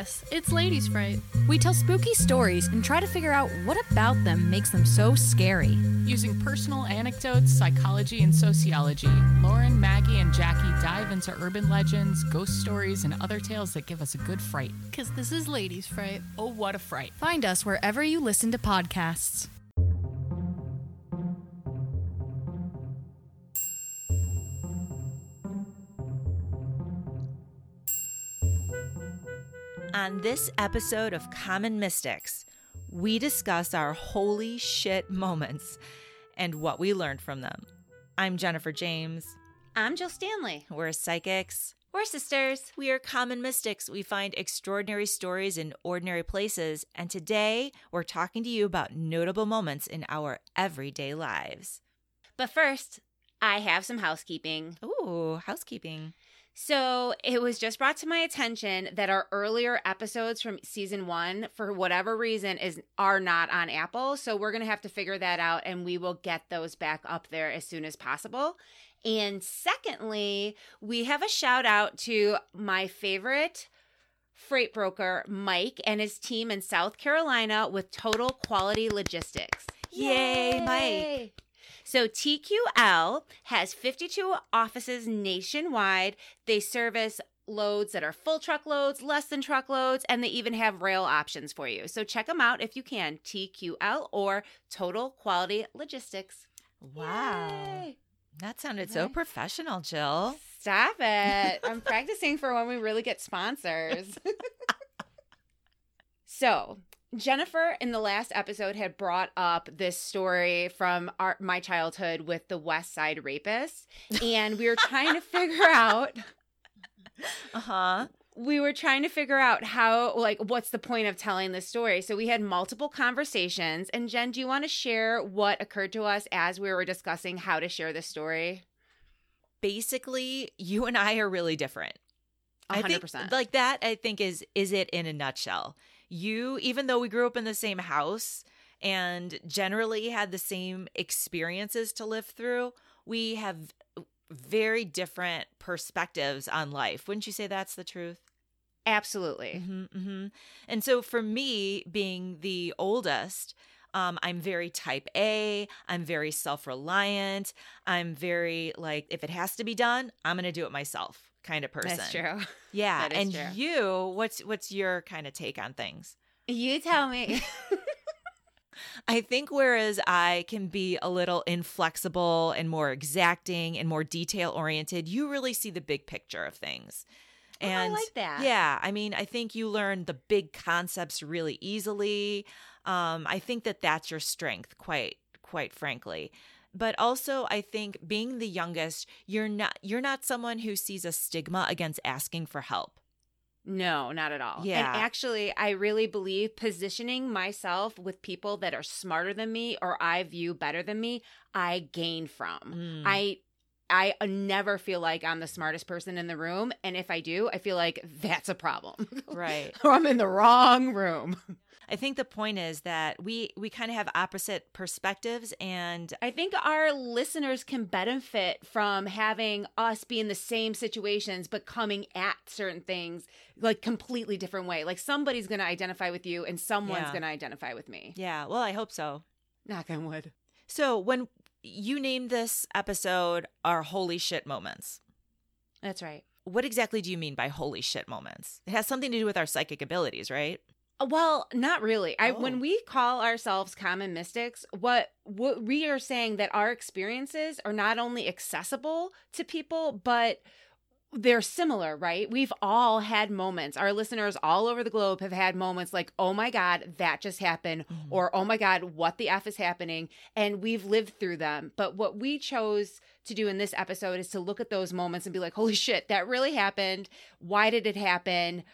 Yes, it's Ladies Fright. We tell spooky stories and try to figure out what about them makes them so scary. Using personal anecdotes, psychology, and sociology, Lauren, Maggie, and Jackie dive into urban legends, ghost stories, and other tales that give us a good fright. Because this is Ladies Fright. Oh, what a fright! Find us wherever you listen to podcasts. On this episode of Common Mystics, we discuss our holy shit moments and what we learned from them. I'm Jennifer James. I'm Jill Stanley. We're psychics. We're sisters. We are common mystics. We find extraordinary stories in ordinary places. And today we're talking to you about notable moments in our everyday lives. But first, I have some housekeeping. Ooh, housekeeping. So it was just brought to my attention that our earlier episodes from season one, for whatever reason, is are not on Apple. So we're gonna have to figure that out, and we will get those back up there as soon as possible. And secondly, we have a shout out to my favorite freight broker, Mike, and his team in South Carolina with Total Quality Logistics. Yay, Mike. So TQL has 52 offices nationwide. They service loads that are full truckloads, less than truckloads, and they even have rail options for you. So check them out if you can. TQL or Total Quality Logistics. Wow. Yay. That sounded so professional, Jill. Stop it. I'm practicing for when we really get sponsors. so, Jennifer in the last episode had brought up this story from our, my childhood with the West Side rapist. And we were trying to figure out, Uh huh. we were trying to figure out how, like, what's the point of telling this story? So we had multiple conversations. And Jen, do you want to share what occurred to us as we were discussing how to share this story? Basically, you and I are really different. A I hundred think, percent. Like that, I think is is it in a nutshell. You, even though we grew up in the same house and generally had the same experiences to live through, we have very different perspectives on life. Wouldn't you say that's the truth? Absolutely. hmm hmm And so for me, being the oldest, um, I'm very type A. I'm very self reliant. I'm very like, if it has to be done, I'm going to do it myself kind of person. That's true. Yeah. That and true. you, what's what's your kind of take on things? You tell me. I think whereas I can be a little inflexible and more exacting and more detail oriented, you really see the big picture of things. Oh, I like that. Yeah, I mean, I think you learn the big concepts really easily. Um, I think that that's your strength, quite quite frankly. But also, I think being the youngest, you're not you're not someone who sees a stigma against asking for help. No, not at all. Yeah. And actually, I really believe positioning myself with people that are smarter than me or I view better than me, I gain from. Mm. I I uh, never feel like I'm the smartest person in the room, and if I do, I feel like that's a problem. Right. or I'm in the wrong room. I think the point is that we we kind of have opposite perspectives and I think our listeners can benefit from having us be in the same situations, but coming at certain things like completely different way. Like somebody's going to identify with you, and someone's Yeah. going to identify with me. yeah, well, I hope so. Knock on wood. So, when you named this episode our holy shit moments, That's right. what exactly do you mean by holy shit moments? It has something to do with our psychic abilities, right? Uh, Well, not really. I Oh. when we call ourselves common mystics, what what we are saying that our experiences are not only accessible to people, but they're similar, right? We've all had moments. Our listeners all over the globe have had moments like, "Oh my god, that just happened," or "Oh my god, what the f is happening?" And we've lived through them. But what we chose to do in this episode is to look at those moments and be like, "Holy shit, that really happened. Why did it happen?"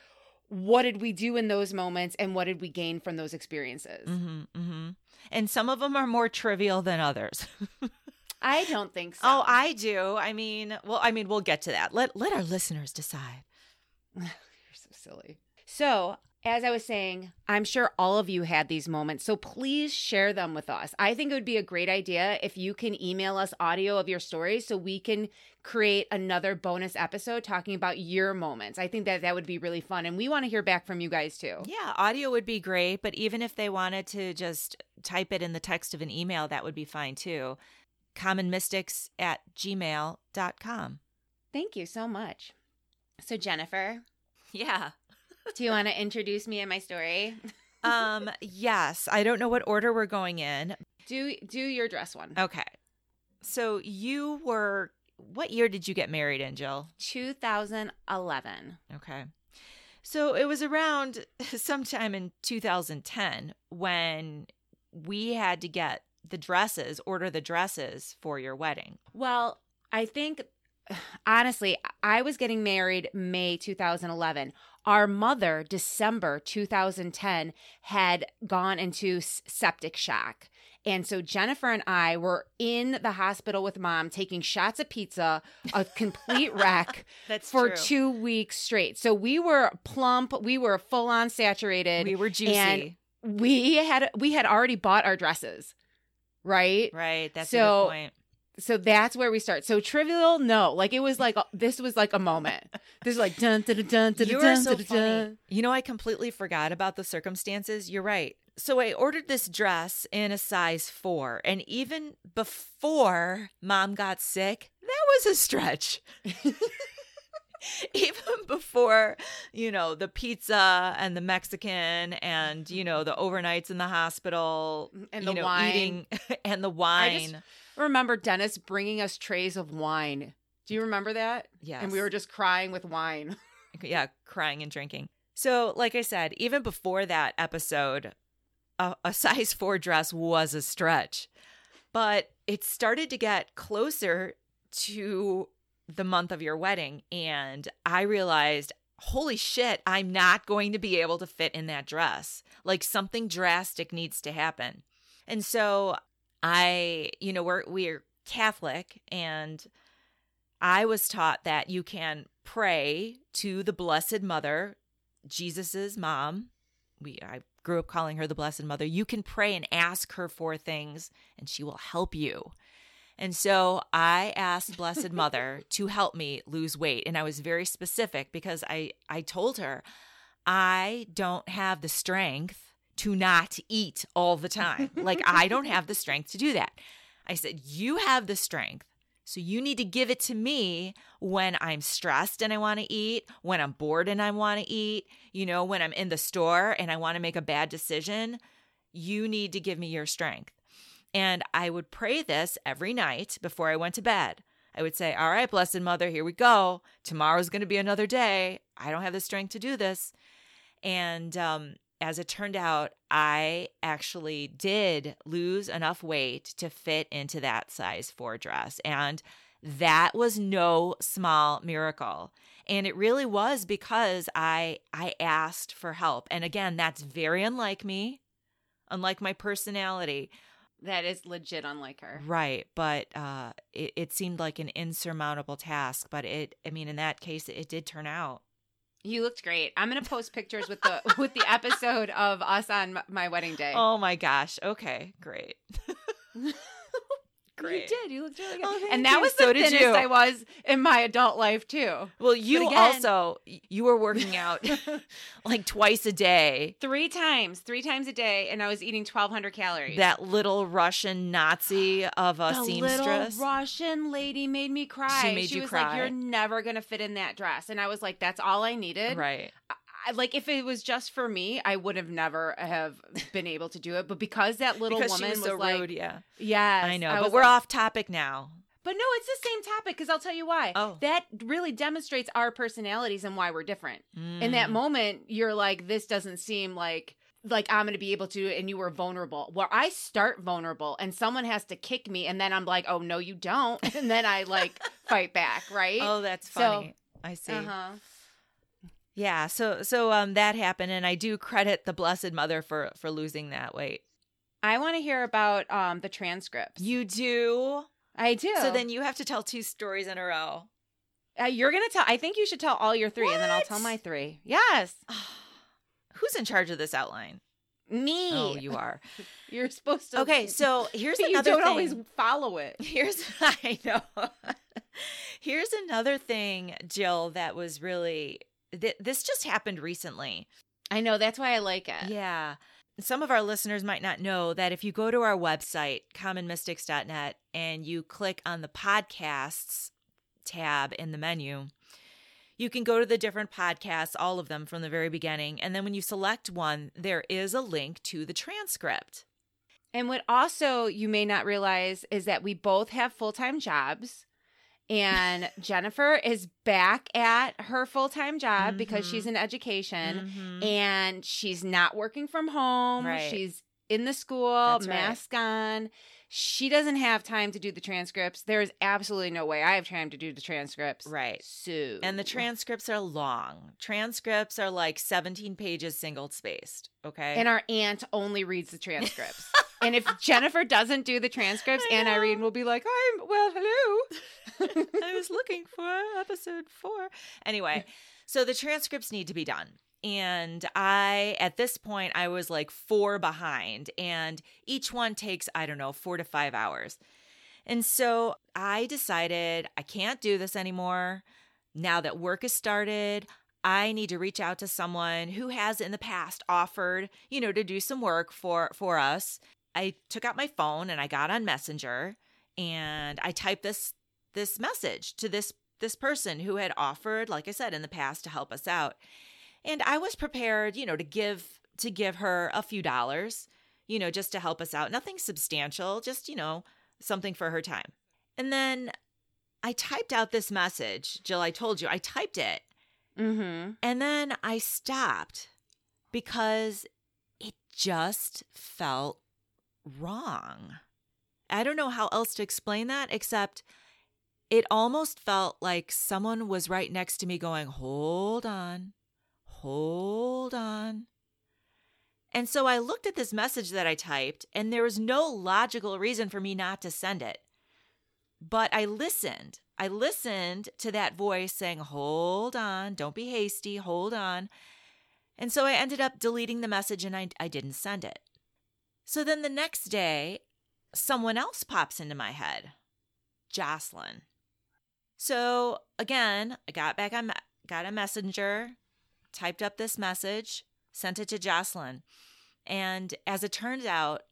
what did we do in those moments and what did we gain from those experiences? Mm-hmm, mm-hmm. And some of them are more trivial than others. I don't think so. oh, I do. I mean, well, I mean, we'll get to that. Let let our listeners decide. You're so silly. So, as I was saying, I'm sure all of you had these moments. So please share them with us. I think it would be a great idea if you can email us audio of your stories so we can create another bonus episode talking about your moments. I think that that would be really fun. And we want to hear back from you guys too. Yeah, audio would be great, but even if they wanted to just type it in the text of an email, that would be fine too. Commonmystics at gmail.com. Thank you so much. So, Jennifer, Yeah. do you want to introduce me and my story? Um, yes. I don't know what order we're going in. Do do your dress one. Okay. So you were what year did you get married in, Jill? 2011. Okay. So it was around sometime in 2010 when we had to get the dresses, order the dresses for your wedding. Well, I think honestly, I was getting married May 2011. Our mother, December 2010, had gone into septic shock. And so Jennifer and I were in the hospital with mom taking shots of pizza, a complete wreck for true. two weeks straight. So we were plump, we were full on saturated. We were juicy. we had we had already bought our dresses. Right? right. That's a So, good point. so that's where we start. So trivial, no, like it was like this was like a moment. This is like dun dun dun dun dun You dun, so dun, funny. dun. You know, I completely forgot about the circumstances. You're right. So I ordered this dress in a size four, and even before mom got sick, that was a stretch. even before, you know, the pizza and the Mexican and, you know, the overnights in the hospital mm, And you the know, wine. eating and the wine. remember Dennis bringing us trays of wine. Do you remember that? yeah And we were just crying with wine. yeah, crying and drinking. So, like I said, even before that episode, a, a size four dress was a stretch, but it started to get closer to the month of your wedding. And I realized, holy shit, I'm not going to be able to fit in that dress. Like something drastic needs to happen. And so I, you know, we're, we're Catholic and I was taught that you can pray to the Blessed Mother, Jesus's mom. We I grew up calling her the Blessed Mother. You can pray and ask her for things and she will help you. And so I asked Blessed Mother to help me lose weight and I was very specific because I I told her I don't have the strength to not eat all the time. like I don't have the strength to do that. I said, "You have the strength. So you need to give it to me when I'm stressed and I want to eat, when I'm bored and I want to eat, you know, when I'm in the store and I want to make a bad decision. You need to give me your strength. And I would pray this every night before I went to bed. I would say, All right, Blessed Mother, here we go. Tomorrow's going to be another day. I don't have the strength to do this. And um, as it turned out, I actually did lose enough weight to fit into that size four dress. And that was no small miracle. And it really was because I I asked for help. And again, that's very unlike me, unlike my personality. That is legit unlike her. Right. But uh it, it seemed like an insurmountable task. But it I mean, in that case, it did turn out. You looked great. I'm gonna post pictures with the with the episode of us on my wedding day. Oh my gosh. Okay, great. great. You did. You looked really good. Oh, and that you. was So the thinnest you. I was in my adult life too. Well, you again- also you were working out like twice a day. Three times, three times a day, and I was eating 1,200 calories. That little Russian Nazi of a the seamstress. little Russian lady made me cry. She made you was cry. like, "You're never gonna fit in that dress," and I was like, "That's all I needed." right. I, like if it was just for me, I would have never have been able to do it. But because that little because woman she was so like, rude. Yeah, "Yes," I know. was but we're like- off topic now. But no, it's the same topic because I'll tell you why. Oh. That really demonstrates our personalities and why we're different. In Mm. that moment, you're like, this doesn't seem like like I'm gonna be able to do it and you were vulnerable. Where I start vulnerable and someone has to kick me and then I'm like, oh no, you don't. And then I like fight back, right? Oh, that's So- funny. I see. uh-huh. Yeah. So so um that happened, and I do credit the Blessed Mother for for losing that weight. I want to hear about um the transcripts. You do. I do. So then you have to tell two stories in a row. uh, you're gonna tell. I think you should tell all your three, and then I'll tell my three. Yes. Who's in charge of this outline? Me. Oh, you are. You're supposed to. Okay, so here's another. you don't thing. always follow it. Here's I know. Here's another thing, Jill, that was really th- this just happened recently. I know. That's why I like it. Yeah. Some of our listeners might not know that if you go to our website, commonmystics.net, and you click on the podcasts tab in the menu, you can go to the different podcasts, all of them from the very beginning. And then when you select one, there is a link to the transcript. And what also you may not realize is that we both have full time jobs. And Jennifer is back at her full time job because Mhm. she's in education Mhm. and she's not working from home. Right. She's in the school, That's right. mask on. She doesn't have time to do the transcripts. There's absolutely no way I have time to do the transcripts. Right. So And the transcripts are long. Transcripts are like 17 pages single spaced. Okay. and our aunt only reads the transcripts. and if Jennifer doesn't do the transcripts, know. Irene will be like, "I'm well, hello." I was looking for episode four. Anyway, so the transcripts need to be done. And I, at this point, I was like four behind, and each one takes, I don't know, four to five hours. And so I decided I can't do this anymore. Now that work has started, I need to reach out to someone who has in the past offered, you know, to do some work for for us. I took out my phone and I got on Messenger and I typed this this message to this this person who had offered like I said in the past to help us out. And I was prepared, you know, to give to give her a few dollars, you know, just to help us out. Nothing substantial, just, you know, something for her time. And then I typed out this message. Jill, I told you, I typed it. Mm-hmm. And then I stopped because it just felt wrong. I don't know how else to explain that except it almost felt like someone was right next to me going, Hold on, hold on. And so I looked at this message that I typed, and there was no logical reason for me not to send it. But I listened. I listened to that voice saying, Hold on, don't be hasty, hold on. And so I ended up deleting the message and I, I didn't send it. So then the next day, someone else pops into my head Jocelyn. So again, I got back on, got a messenger, typed up this message, sent it to Jocelyn. And as it turns out,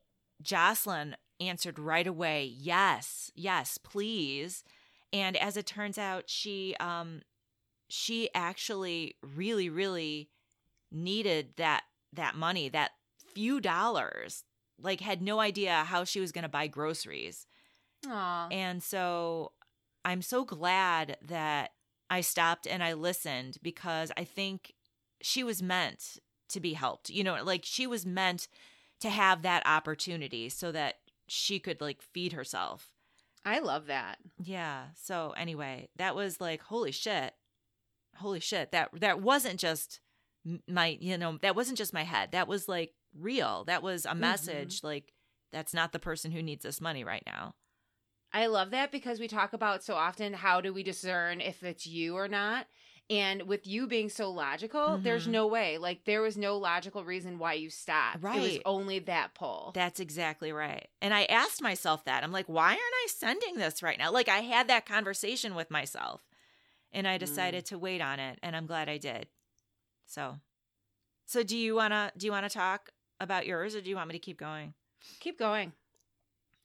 Jocelyn answered right away, yes, yes, please. And as it turns out, she um she actually really, really needed that that money, that few dollars. Like had no idea how she was gonna buy groceries. Aw. And so I'm so glad that I stopped and I listened because I think she was meant to be helped. You know, like she was meant to have that opportunity so that she could like feed herself. I love that. Yeah. So anyway, that was like holy shit. Holy shit. That that wasn't just my, you know, that wasn't just my head. That was like real. That was a message like that's not the person who needs this money right now. I love that because we talk about so often how do we discern if it's you or not? And with you being so logical, there's Mhm. no way. Like there was no logical reason why you stopped. Right. It was only that pull. That's exactly right. And I asked myself that. I'm like, why aren't I sending this right now? Like I had that conversation with myself and I decided to wait on it and I'm glad I did. So So do you want to do you want to talk about yours or do you want me to keep going? Keep going.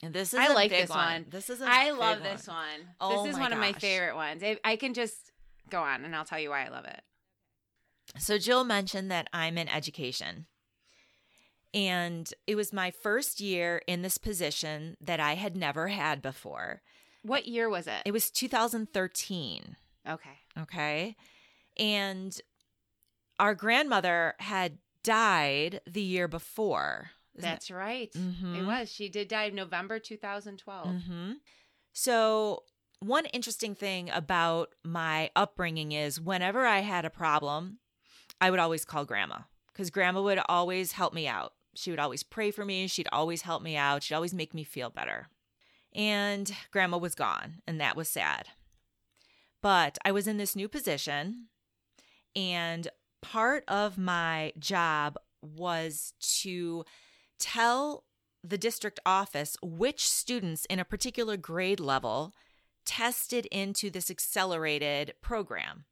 And this is I a like this one. This is a I love this one. Oh this is one of my favorite ones. I, I can just go on and I'll tell you why I love it. So Jill mentioned that I'm in education. And it was my first year in this position that I had never had before. What year was it? It was 2013. okay. Okay. And our grandmother had died the year before. Isn't it? That's right. It Mhm. was. She did die in November 2012. Mm-hmm. So, one interesting thing about my upbringing is whenever I had a problem, I would always call grandma because grandma would always help me out. She would always pray for me. She'd always help me out. She'd always make me feel better. And grandma was gone, and that was sad. But I was in this new position, and part of my job was to tell the district office which students in a particular grade level tested into this accelerated program.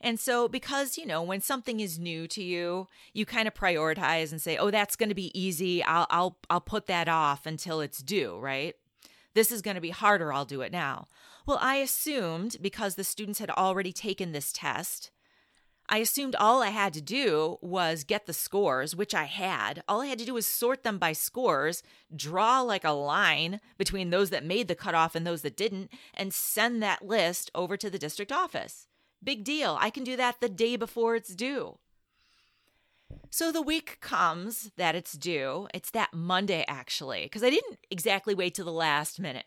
And so, because, you know, when something is new to you, you kind of prioritize and say, oh, that's going to be easy. I'll, I'll, I'll put that off until it's due, right? This is going to be harder. I'll do it now. Well, I assumed because the students had already taken this test, I assumed all I had to do was get the scores, which I had. All I had to do was sort them by scores, draw like a line between those that made the cutoff and those that didn't, and send that list over to the district office. Big deal. I can do that the day before it's due. So the week comes that it's due. It's that Monday, actually, because I didn't exactly wait to the last minute.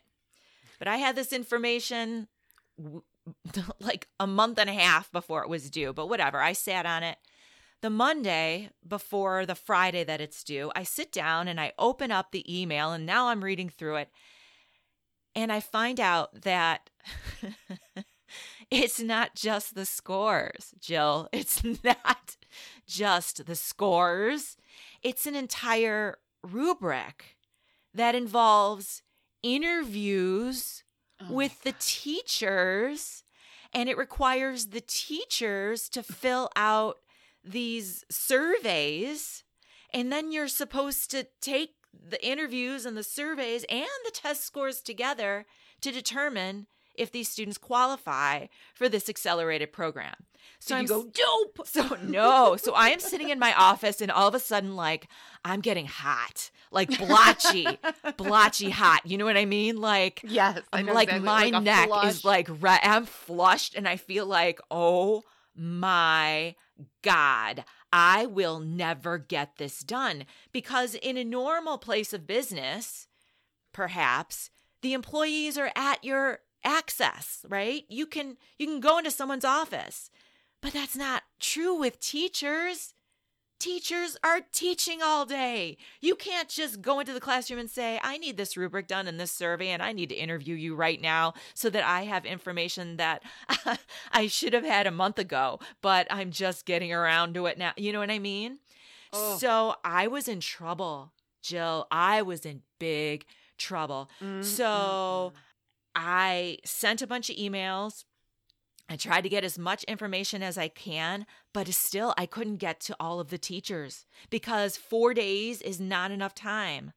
But I had this information like a month and a half before it was due, but whatever. I sat on it. The Monday before the Friday that it's due, I sit down and I open up the email, and now I'm reading through it. And I find out that it's not just the scores, Jill. It's not just the scores, it's an entire rubric that involves interviews Oh with the teachers, and it requires the teachers to fill out these surveys. And then you're supposed to take the interviews and the surveys and the test scores together to determine if these students qualify for this accelerated program. So Did I'm you go dope. so no. So I am sitting in my office and all of a sudden like I'm getting hot. Like blotchy. blotchy hot. You know what I mean? Like Yes, I'm like exactly, my like neck flush. is like I'm flushed and I feel like oh my god I will never get this done because in a normal place of business perhaps the employees are at your access right you can you can go into someone's office but that's not true with teachers Teachers are teaching all day. You can't just go into the classroom and say, I need this rubric done in this survey and I need to interview you right now so that I have information that I should have had a month ago, but I'm just getting around to it now. You know what I mean? Oh. So I was in trouble, Jill. I was in big trouble. Mm, So I sent a bunch of emails. I tried to get as much information as I can, but still I couldn't get to all of the teachers because 4 days is not enough time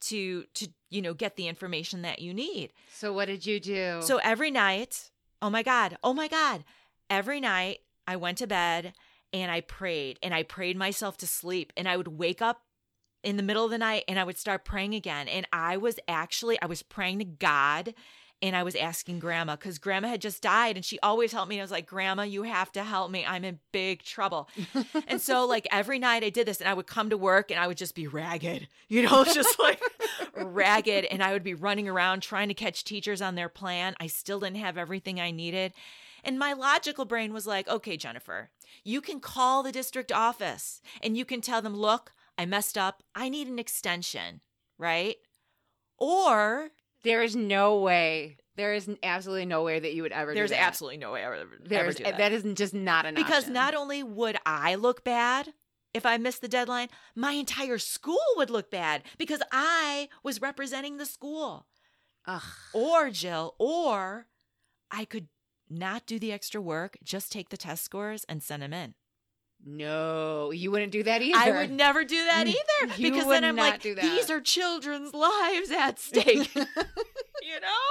to to you know get the information that you need. So what did you do? So every night, oh my god, oh my god, every night I went to bed and I prayed and I prayed myself to sleep and I would wake up in the middle of the night and I would start praying again and I was actually I was praying to God and I was asking grandma cuz grandma had just died and she always helped me I was like grandma you have to help me I'm in big trouble. and so like every night I did this and I would come to work and I would just be ragged. You know, just like ragged and I would be running around trying to catch teachers on their plan. I still didn't have everything I needed. And my logical brain was like, okay, Jennifer, you can call the district office and you can tell them, look, I messed up. I need an extension, right? Or there is no way. There is absolutely no way that you would ever. there's do that. absolutely no way I would ever, ever There's do that. that is just not an because option. not only would I look bad if I missed the deadline, my entire school would look bad because I was representing the school. Ugh. Or, Jill, or I could not do the extra work, just take the test scores and send them in. No, you wouldn't do that either. I would never do that You either because would then I'm like, these are children's lives at stake. you know?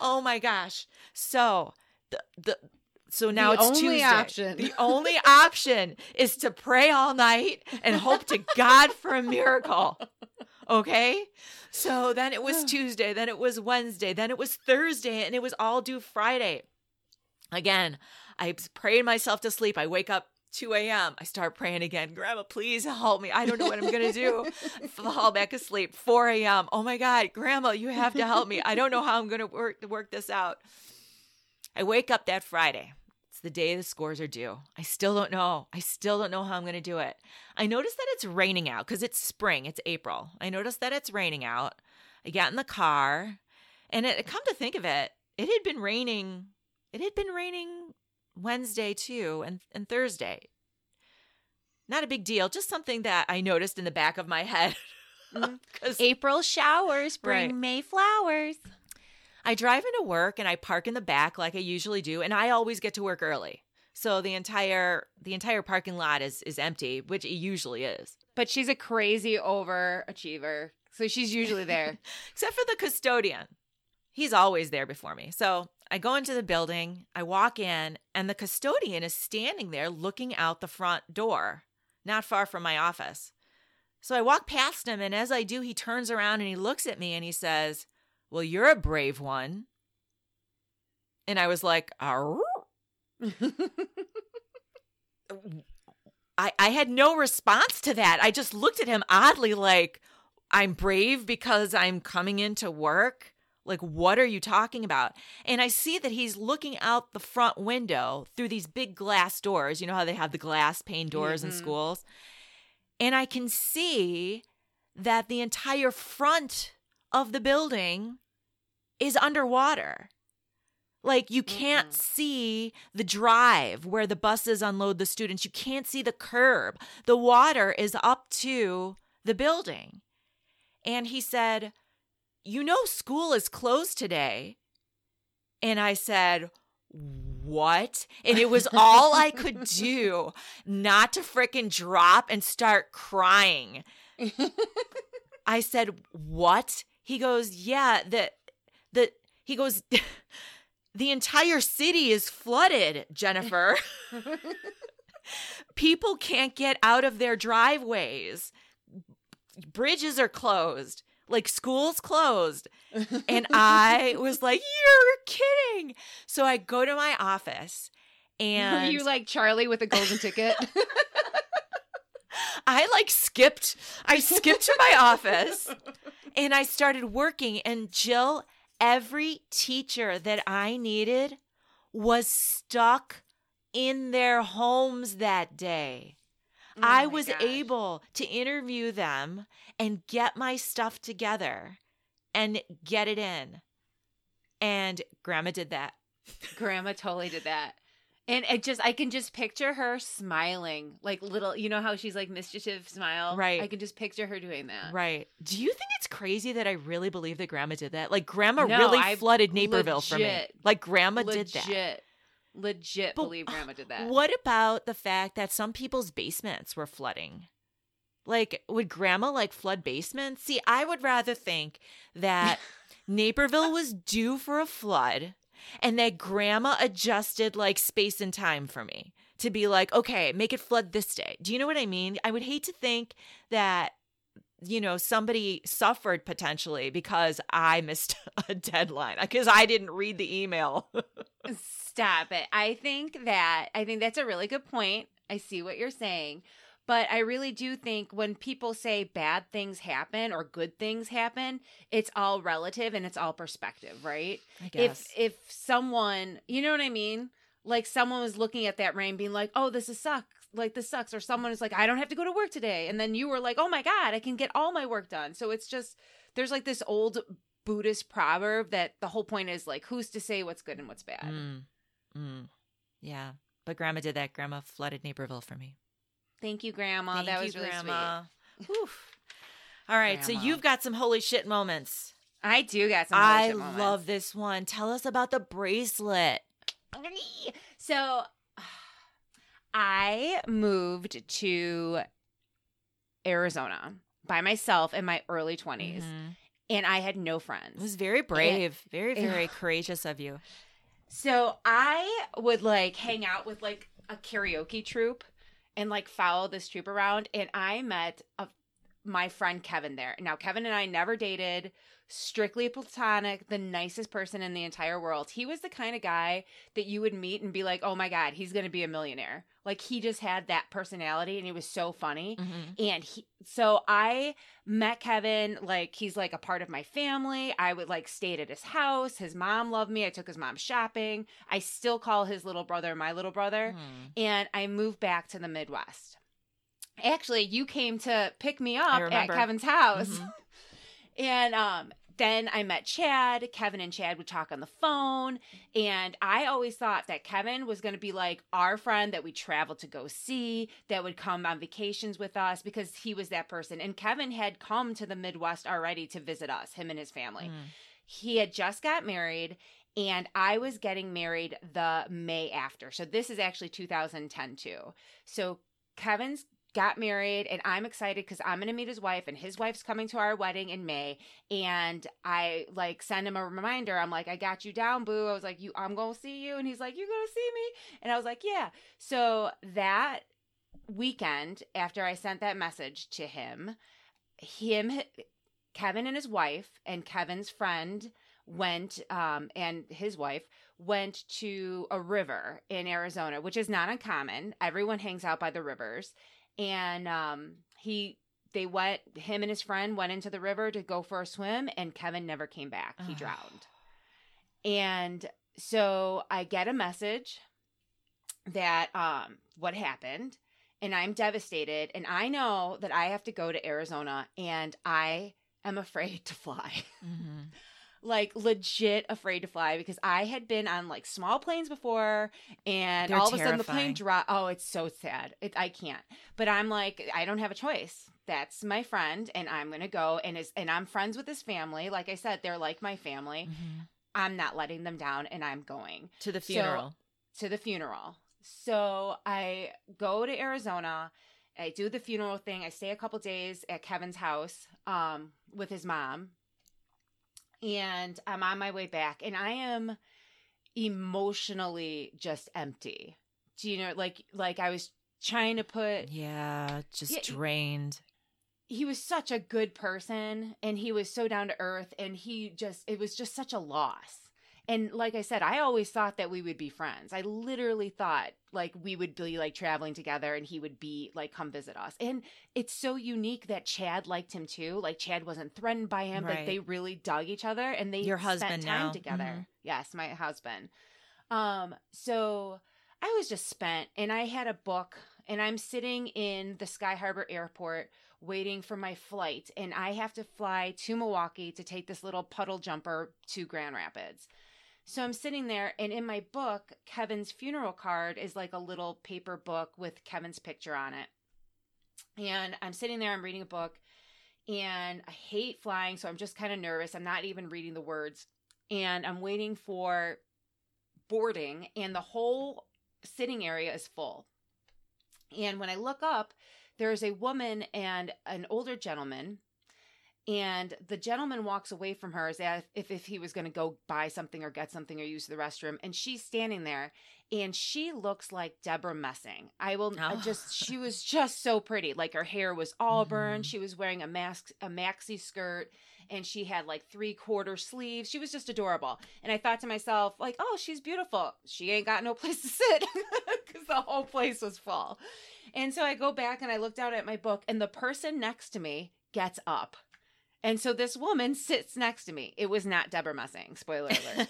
Oh my gosh. So the the so now The it's only Tuesday. option. The only option is to pray all night and hope to God for a miracle. Okay? So then it was Tuesday, then it was Wednesday, then it was Thursday, and it was all due Friday. Again, I prayed myself to sleep. I wake up 2 a.m. I start praying again. Grandma, please help me. I don't know what I'm going to do. Fall back asleep. 4 a.m. Oh my God, Grandma, you have to help me. I don't know how I'm going to work, work this out. I wake up that Friday. It's the day the scores are due. I still don't know. I still don't know how I'm going to do it. I notice that it's raining out because it's spring, it's April. I notice that it's raining out. I got in the car, and it come to think of it, it had been raining. It had been raining Wednesday too, and, and Thursday. Not a big deal, just something that I noticed in the back of my head. Mm-hmm. Cause, April showers bring Right. May flowers. I drive into work and I park in the back like I usually do, and I always get to work early. So the entire the entire parking lot is is empty, which it usually is. But she's a crazy overachiever. So she's usually there. except for the custodian. He's always there before me. So I go into the building, I walk in, and the custodian is standing there looking out the front door, not far from my office. So I walk past him, and as I do, he turns around and he looks at me and he says, Well, you're a brave one. And I was like? I, I had no response to that. I just looked at him oddly, like, I'm brave because I'm coming into work. Like, what are you talking about? And I see that he's looking out the front window through these big glass doors. You know how they have the glass pane doors in Mhm. schools? And I can see that the entire front of the building is underwater. Like, you can't Mm-mm. see the drive where the buses unload the students. You can't see the curb. The water is up to the building. And he said, You know, school is closed today. And I said, What? And it was all I could do not to frickin' drop and start crying. I said, "What?" He goes, "Yeah, the the he goes the entire city is flooded, Jennifer. People can't get out of their driveways. Bridges are closed. Like school's closed." And I was like, "You're kidding." So I go to my office Were and you like Charlie with a golden ticket? I like skipped. I skipped to my office and I started working. And Jill, every teacher that I needed was stuck in their homes that day. Oh I was gosh. able to interview them and get my stuff together and get it in. And grandma did that. Grandma totally did that. And it just I can just picture her smiling, like little you know how she's like mischief smile? Right. I can just picture her doing that. Right. Do you think it's crazy that I really believe that grandma did that? Like grandma No, really I flooded Naperville for me. Like grandma legit, did that. Legit But believe grandma did that. What about the fact that some people's basements were flooding? Like, would grandma like flood basements? See, I would rather think that Naperville was due for a flood and that grandma adjusted like space and time for me to be like, okay, make it flood this day. Do you know what I mean? I would hate to think that, you know, somebody suffered potentially because I missed a deadline uh, because I didn't read the email. Stop it. I think that I think that's a really good point. I see what you're saying. But I really do think when people say bad things happen or good things happen, it's all relative and it's all perspective, right? I guess. If if someone, you know what I mean? Like someone was looking at that rain being like, "Oh, this is sucks." Like this sucks or someone is like, "I don't have to go to work today." And then you were like, "Oh my god, I can get all my work done." So it's just there's like this old Buddhist proverb that the whole point is like who's to say what's good and what's bad. Mm, mm, yeah. But grandma did that. Grandma flooded Naperville for me. Thank you, Grandma. Thank that you, was really grandma. Oof. All right. So you've got some holy shit moments. I do got some. I love this one. Tell us about the bracelet. So I moved to Arizona by myself in my early 20s Mhm. and I had no friends. It was very brave. Very, Yeah. very courageous of you. So I would like hang out with like a karaoke troupe and like follow this troupe around. And I met a, my friend Kevin there. Now, Kevin and I never dated, strictly platonic, the nicest person in the entire world. He was the kind of guy that you would meet and be like, oh my God, he's going to be a millionaire. Like he just had that personality and he was so funny. Mhm. And he, so I met Kevin, like, he's like a part of my family. I would like stayed at his house. His mom loved me. I took his mom shopping. I still call his little brother my little brother. Hmm. And I moved back to the Midwest. Actually, you came to pick me up at. Kevin's house. Mhm. And um then I met Chad. Kevin and Chad would talk on the phone. And I always thought that Kevin was going to be like our friend that we traveled to go see, that would come on vacations with us because he was that person. And Kevin had come to the Midwest already to visit us, him and his family. Mm. He had just got married. And I was getting married the May after. So this is actually 2010 too. So Kevin's got married and I'm excited because I'm going to meet his wife and his wife's coming to our wedding in May. And I like send him a reminder. I'm like, I got you down, boo. I was like, you, I'm going to see you. And he's like, you're going to see me. And I was like, yeah. So that weekend after I sent that message to him, him, Kevin and his wife and Kevin's friend went, um, and his wife went to a river in Arizona, which is not uncommon. Everyone hangs out by the rivers and um, he they went him and his friend went into the river to go for a swim and kevin never came back. He drowned. And so i get a message that um what happened and i'm devastated and i know that i have to go to arizona and i am afraid to fly. Mhm. Like legit afraid to fly because I had been on like small planes before and They're all of a sudden the plane terrifying. drop oh it's so sad it, I can't but I'm like I don't have a choice that's my friend and I'm gonna go and is and I'm friends with his family like I said they're like my family Mhm. I'm not letting them down and I'm going To the So- funeral. to the funeral. So I go to Arizona. I do the funeral thing. I stay a couple days at Kevin's house um, with his mom. And I'm on my way back, and I am emotionally just empty. Do you know, like, like I was trying to put yeah, just Yeah, drained. he was such a good person and he was so down to earth and he just it was just such a loss and like i said i always thought that we would be friends i literally thought like we would be like traveling together and he would be like come visit us and it's so unique that chad liked him too like chad wasn't threatened by him like Right. they really dug each other and they Your spent husband time now. together Mhm. yes my husband um so i was just spent and i had a book and i'm sitting in the sky harbor airport waiting for my flight and I have to fly to Milwaukee to take this little puddle jumper to Grand Rapids. So I'm sitting there and in my book Kevin's funeral card is like a little paper book with Kevin's picture on it. And I'm sitting there I'm reading a book and I hate flying so I'm just kind of nervous. I'm not even reading the words and I'm waiting for boarding and the whole sitting area is full. And when I look up there's a woman and an older gentleman and the gentleman walks away from her as if, if he was going to go buy something or get something or use the restroom and she's standing there and she looks like deborah messing. I will I Oh. just she was just so pretty. Like her hair was auburn. Mhm. she was wearing a mask a maxi skirt and she had like three quarter sleeves. She was just adorable. And i thought to myself like oh she's beautiful. She ain't got no place to sit. Because the whole place was full. And so I go back and I look down at my book, and the person next to me gets up. And so this woman sits next to me. It was not Deborah Messing, spoiler alert.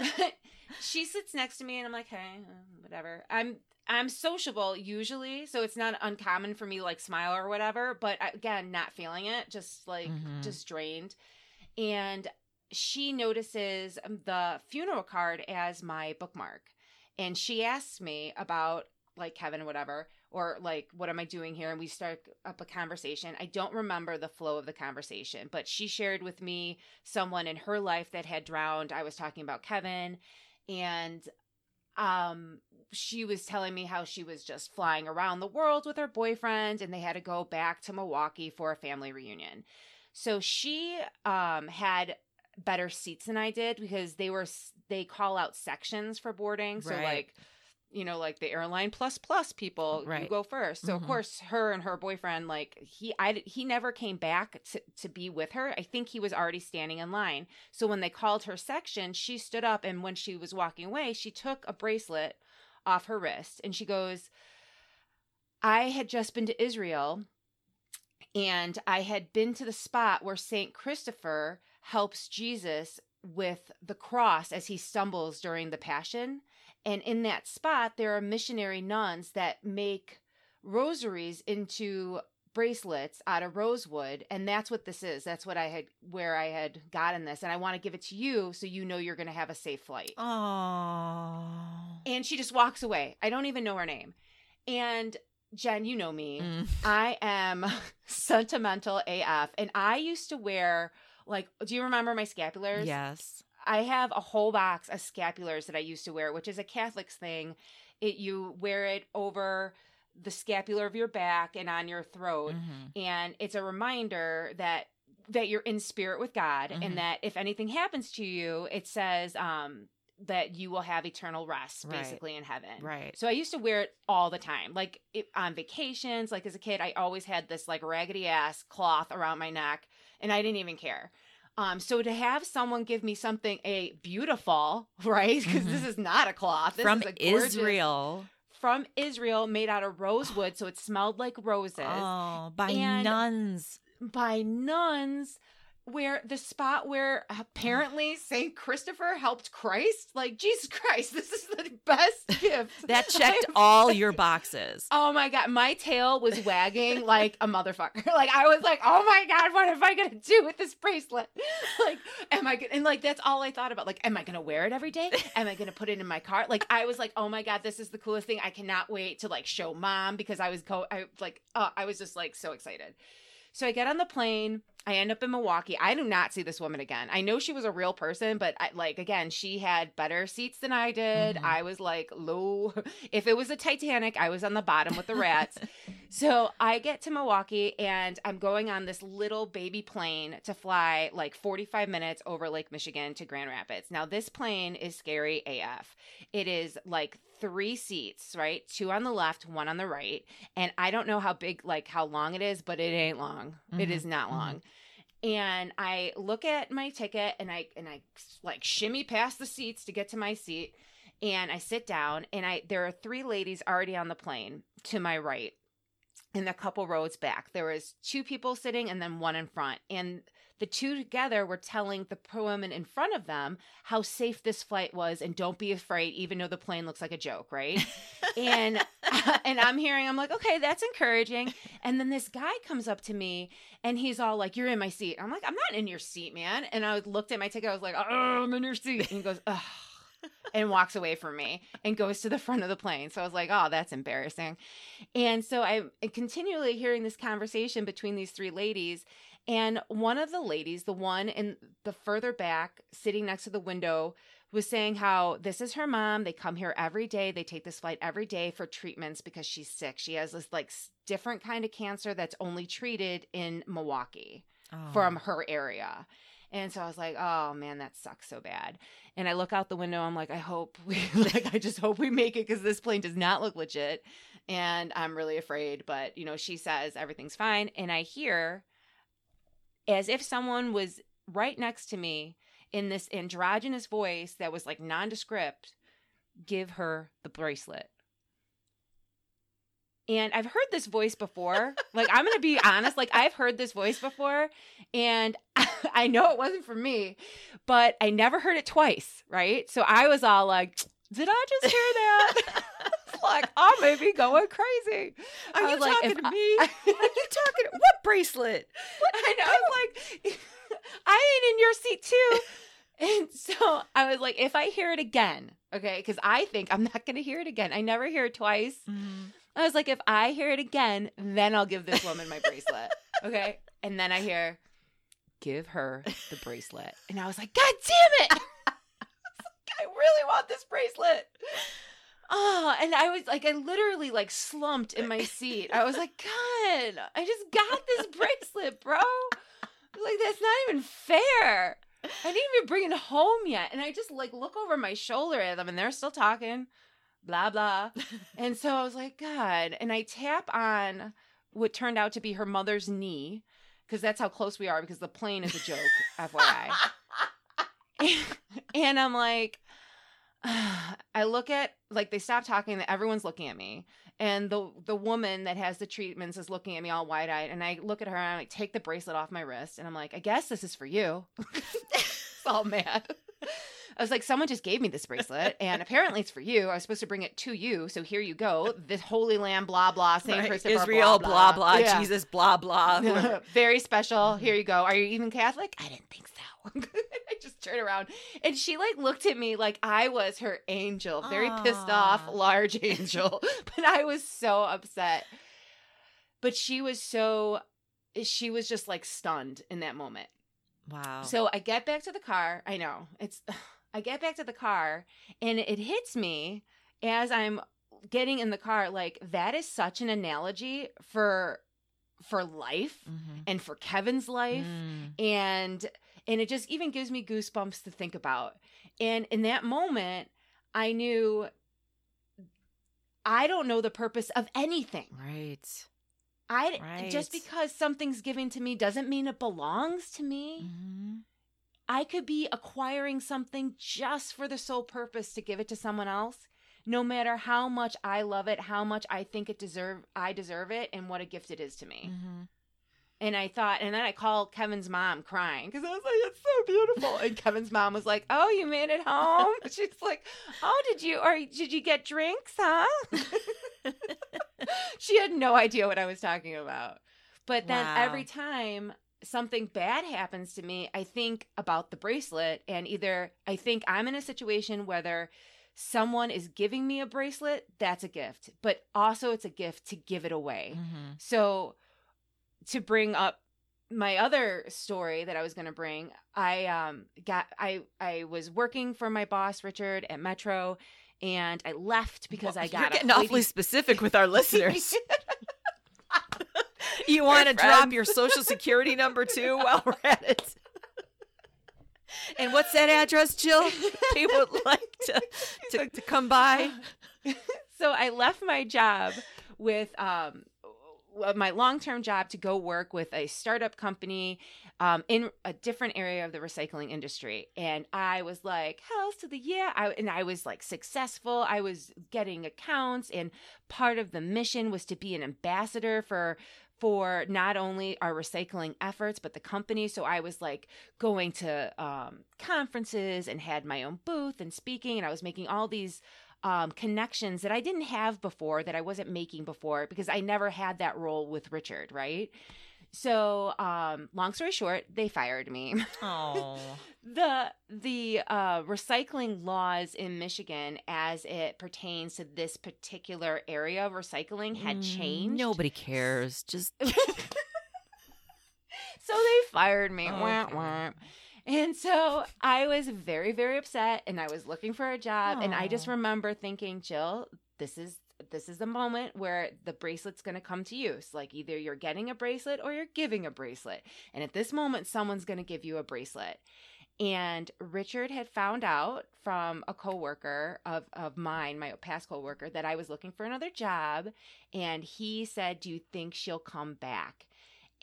she sits next to me, and I'm like, hey, uh, whatever. I'm I'm sociable usually, so it's not uncommon for me to like smile or whatever. But again, not feeling it, just like Mhm. just drained. And she notices um, the funeral card as my bookmark, and she asks me about like Kevin whatever, or like, what am I doing here? And we start up a conversation. I don't remember the flow of the conversation, but she shared with me someone in her life that had drowned. I was talking about Kevin, and um she was telling me how she was just flying around the world with her boyfriend and they had to go back to Milwaukee for a family reunion. So she um had better seats than I did because they were they call out sections for boarding. So Right. like you know like the airline plus plus people you go first. So of Mhm. course her and her boyfriend like he I he never came back to to be with her. I think he was already standing in line. So when they called her section, she stood up and when she was walking away, she took a bracelet off her wrist and she goes, I had just been to Israel and I had been to the spot where St. Christopher helps Jesus with the cross as he stumbles during the Passion. And in that spot, there are missionary nuns that make rosaries into bracelets out of rosewood. And that's what this is. That's what i had where i had gotten this. And i want to give it to you so you know you're going to have a safe flight. Oh. and she just walks away. I don't even know her name. And jen you know me. Mm. i am sentimental af and i used to wear like do you remember my scapulars? Yes. I have a whole box of scapulars that I used to wear, which is a Catholic's thing. It you wear it over the scapular of your back and on your throat, Mhm. and it's a reminder that that you're in spirit with God, Mhm. and that if anything happens to you, it says um, that you will have eternal rest, Right. basically in heaven. Right. So I used to wear it all the time, like it, on vacations. Like as a kid, I always had this like raggedy ass cloth around my neck, and I didn't even care. Um, so to have someone give me something a beautiful, right? Because this is not a cloth. This From is a gorgeous- Israel. from Israel, made out of rosewood, so it smelled like roses Oh, by And- nuns. by nuns. Where the spot where apparently Saint Christopher helped Christ, like Jesus Christ, this is the best gift That checked I've all your boxes. Oh my god, my tail was wagging like a motherfucker. Like I was like, "Oh my god, what am I gonna do with this bracelet? Like, am I gonna?" And like that's all I thought about. Like, am I gonna wear it every day? Am I gonna put it in my car? Like, I was like, "Oh my god, this is the coolest thing! I cannot wait to like show mom because I was go, I like, uh, I was just like so excited." So I get on the plane. I end up in Milwaukee. I do not see this woman again. I know she was a real person, but I, like again, she had better seats than I did. Mhm. I was like low. If it was a Titanic, I was on the bottom with the rats. so I get to Milwaukee and I'm going on this little baby plane to fly like 45 minutes over Lake Michigan to Grand Rapids. Now this plane is scary AF. It is like three seats, right? Two on the left, one on the right. And I don't know how big, like how long it is, but it ain't long. It Mhm, is not mhm. long. And I look at my ticket and I and I like shimmy past the seats to get to my seat. And I sit down and I there are three ladies already on the plane to my right and a couple rows back. There was two people sitting and then one in front. And the two together were telling the woman in front of them how safe this flight was and don't be afraid even though the plane looks like a joke, right? and and I'm hearing I'm like, "Okay, that's encouraging." And then this guy comes up to me and he's all like, "You're in my seat." I'm like, "I'm not in your seat, man." And I looked at my ticket. I was like, "Oh, I'm in your seat." And he goes, "Ugh." And walks away from me and goes to the front of the plane. So I was like, oh, that's embarrassing. And so I'm continually hearing this conversation between these three ladies. And one of the ladies, the one in the further back, sitting next to the window, was saying how this is her mom. They come here every day. They take this flight every day for treatments because she's sick. She has this like different kind of cancer that's only treated in Milwaukee Oh. from her area. And so I was like, oh man, that sucks so bad. And I look out the window. I'm like, I hope we, like, I just hope we make it because this plane does not look legit. And I'm really afraid. But, you know, she says everything's fine. And I hear as if someone was right next to me in this androgynous voice that was like nondescript give her the bracelet. And I've heard this voice before. like, I'm going to be honest. Like, I've heard this voice before. And I know it wasn't for me, but I never heard it twice. Right. So I was all like, did I just hear that? like, I may be going crazy. Are you like, talking to I- me? Are you talking? What bracelet? I know. I was like, I ain't in your seat too. And so I was like, if I hear it again, okay, because I think I'm not going to hear it again. I never hear it twice. Mm-hmm. I was like, if I hear it again, then I'll give this woman my bracelet. Okay. And then I hear, give her the bracelet. And I was like, God damn it. I, like, I really want this bracelet. Oh, and I was like, I literally like slumped in my seat. I was like, God, I just got this bracelet, bro. Like, that's not even fair. I didn't even bring it home yet. And I just like look over my shoulder at them and they're still talking, blah, blah. and so I was like, God. And I tap on what turned out to be her mother's knee because that's how close we are because the plane is a joke, FYI. and I'm like, I look at like they stop talking everyone's looking at me. And the the woman that has the treatments is looking at me all wide eyed. And I look at her and I like take the bracelet off my wrist and I'm like, I guess this is for you. Oh, all mad. I was like, someone just gave me this bracelet, and apparently it's for you. I was supposed to bring it to you, so here you go. This Holy Land, blah blah, Saint Right. Christopher, Israel, blah blah, Yeah. Jesus, blah blah. Very special. Mm-hmm. Here you go. Are you even Catholic? I didn't think so. I just turned around and she like looked at me like I was her angel. Very pissed off, ah. large angel. but I was so upset. But she was so she was just like stunned in that moment. Wow. So I get back to the car. I know. It's I get back to the car and it hits me as I'm getting in the car like that is such an analogy for for life Mhm. and for Kevin's life Mm. and and it just even gives me goosebumps to think about. And in that moment, I knew I don't know the purpose of anything. Right. I Right. just because something's given to me doesn't mean it belongs to me. Mhm. I could be acquiring something just for the sole purpose to give it to someone else, no matter how much I love it, how much I think it deserve I deserve it and what a gift it is to me. Mhm. And I thought and then I called Kevin's mom crying cuz I was like it's so beautiful. and Kevin's mom was like, "Oh, you made it home?" She's like, "Oh, did you or did you get drinks, huh?" she had no idea what I was talking about. But then Wow. every time something bad happens to me, I think about the bracelet and either I think I'm in a situation whether someone is giving me a bracelet, that's a gift, but also it's a gift to give it away. Mhm. So to bring up my other story that I was going to bring, I um got I I was working for my boss Richard at Metro and I left because I got You're getting awfully specific with our listeners. you want to drop your social security number too while we're at it? And what's that address, Jill? People would like to, to, to come by. so I left my job with um my long-term job to go work with a startup company um, in a different area of the recycling industry. And i was like hells to the yeah I, and i was like successful. I was getting accounts and part of the mission was to be an ambassador for for not only our recycling efforts but the company. So i was like going to um, conferences and had my own booth and speaking and i was making all these um, connections that I didn't have before, that I wasn't making before, because I never had that role with Richard, right? So, um, long story short, they fired me. Oh. the the uh, recycling laws in Michigan, as it pertains to this particular area of recycling, had changed. Nobody cares. Just So they fired me. Oh, Wah, okay. wah. And so I was very, very upset and I was looking for a job. And I just remember thinking, Jill, this is this is the moment where the bracelet's gonna come to use. Like either you're getting a bracelet or you're giving a bracelet. And at this moment, someone's gonna give you a bracelet. And Richard had found out from a coworker of, of mine, my past coworker, that I was looking for another job. And he said, Do you think she'll come back?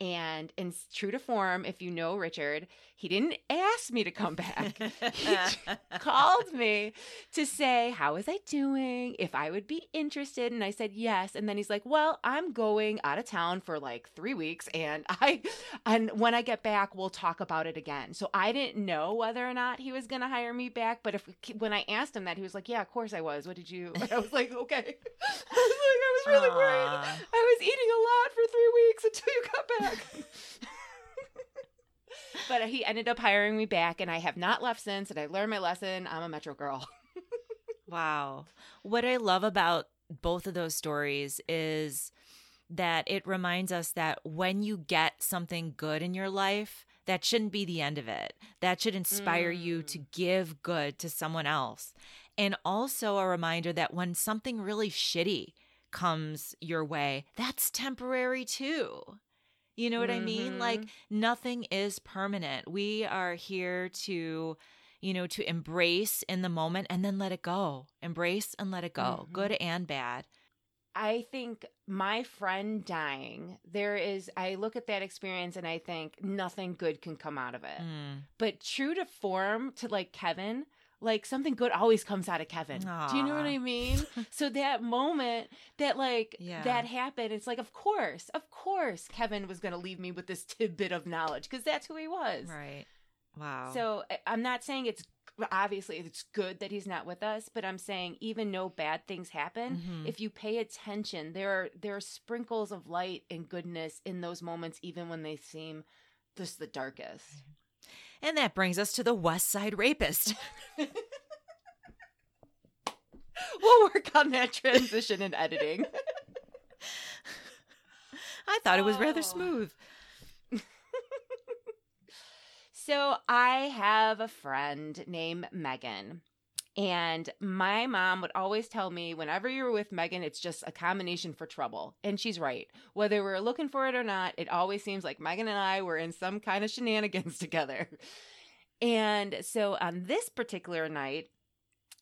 And in true to form, if you know Richard, he didn't ask me to come back. He called me to say, How was I doing? If I would be interested. And I said, Yes. And then he's like, Well, I'm going out of town for like three weeks. And I, and when I get back, we'll talk about it again. So I didn't know whether or not he was going to hire me back. But if, when I asked him that, he was like, Yeah, of course I was. What did you? And I was like, Okay. I was like, I was really worried. I was eating a lot for three weeks until you got back. but he ended up hiring me back, and I have not left since. And I learned my lesson. I'm a Metro girl. Wow. What I love about both of those stories is that it reminds us that when you get something good in your life, that shouldn't be the end of it. That should inspire you to mm. give good to someone else. And also a reminder that when something really shitty comes your way, that's temporary too. You know what I mean? Like nothing is permanent. We are here to you know, to embrace in the moment and then let it go. Embrace and let it go, Mhm. good and bad. I think my friend dying, there is, I look at that experience and I think nothing good can come out of it. Mm. But true to form, to like Kevin, like something good always comes out of Kevin. Do you know what I mean? so that moment that like Yeah. that happened, it's like, of course, of course, Kevin was going to leave me with this tidbit of knowledge because that's who he was. Right. Wow. So I'm not saying it's obviously it's good that he's not with us, but I'm saying even no bad things happen, Mhm. if you pay attention, there are there are sprinkles of light and goodness in those moments, even when they seem just the darkest. And that brings us to the West Side Rapist. We'll work on that transition in editing. I thought it was rather Oh. smooth. So I have a friend named Megan. And my mom would always tell me whenever you're with Megan, it's just a combination for trouble. And she's right. Whether we're looking for it or not, it always seems like Megan and I were in some kind of shenanigans together. And so on this particular night,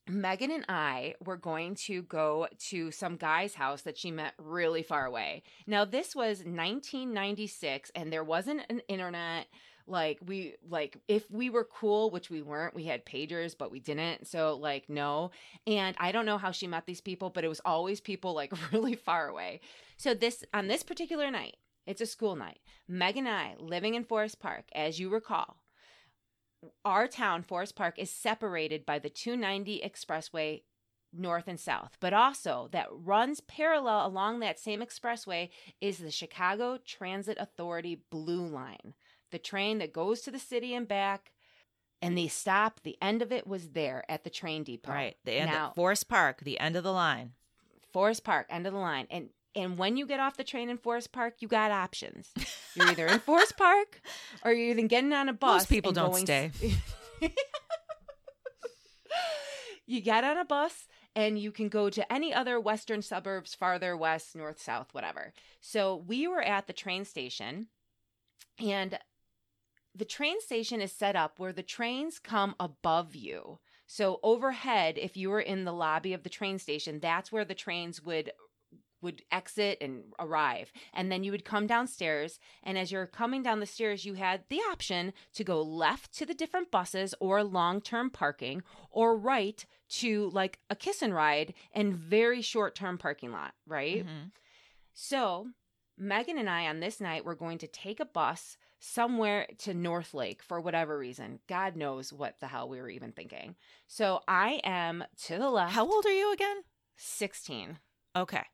Megan and I were going to go to some guy's house that she met really far away. Now, this was 1996, and there wasn't an internet like we like if we were cool which we weren't we had pagers but we didn't. So like no. And i don't know how she met these people but it was always people like really far away. So this on this particular night it's a school night. Meg and i living in forest park as you recall our town forest park is separated by the 290 expressway north and south. But also that runs parallel along that same expressway is the chicago transit authority blue line the train that goes to the city and back. And they stop. The end of it was there at the train depot. Right. The end now, of Forest Park, the end of the line. Forest Park, end of the line. And and when you get off the train in Forest Park, you got options. You're either in Forest Park or you're even getting on a bus. Most people don't going- stay. you get on a bus and you can go to any other western suburbs farther west, north, south, whatever. So we were at the train station and the train station is set up where the trains come above you. So overhead, if you were in the lobby of the train station, that's where the trains would would exit and arrive. And then you would come downstairs and as you're coming down the stairs, you had the option to go left to the different buses or long-term parking or right to like a kiss and ride and very short-term parking lot, right? Mhm. So, Megan and I on this night were going to take a bus somewhere to Northlake for whatever reason. God knows what the hell we were even thinking. So, I am to the left. How old are you again? 16. Okay.